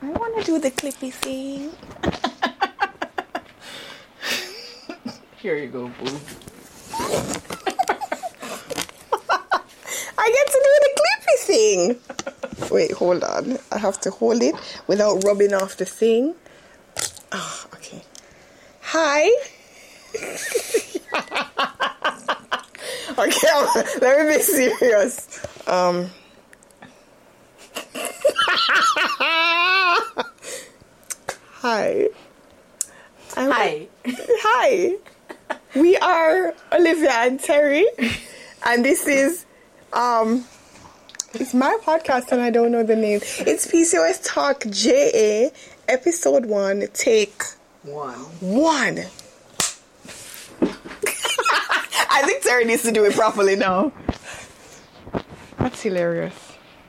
I want to do the clippy thing. Here you go, boo. I get to do the clippy thing. Wait, hold on. I have to hold it without rubbing off the thing. Oh, okay. Hi. okay, let me be serious. Um. Hi. I'm- Hi. Hi. We are Olivia and Terry, and this is um it's my podcast and I don't know the name. It's PCOS Talk JA episode 1 take One. 1. I think Terry needs to do it properly now. That's hilarious.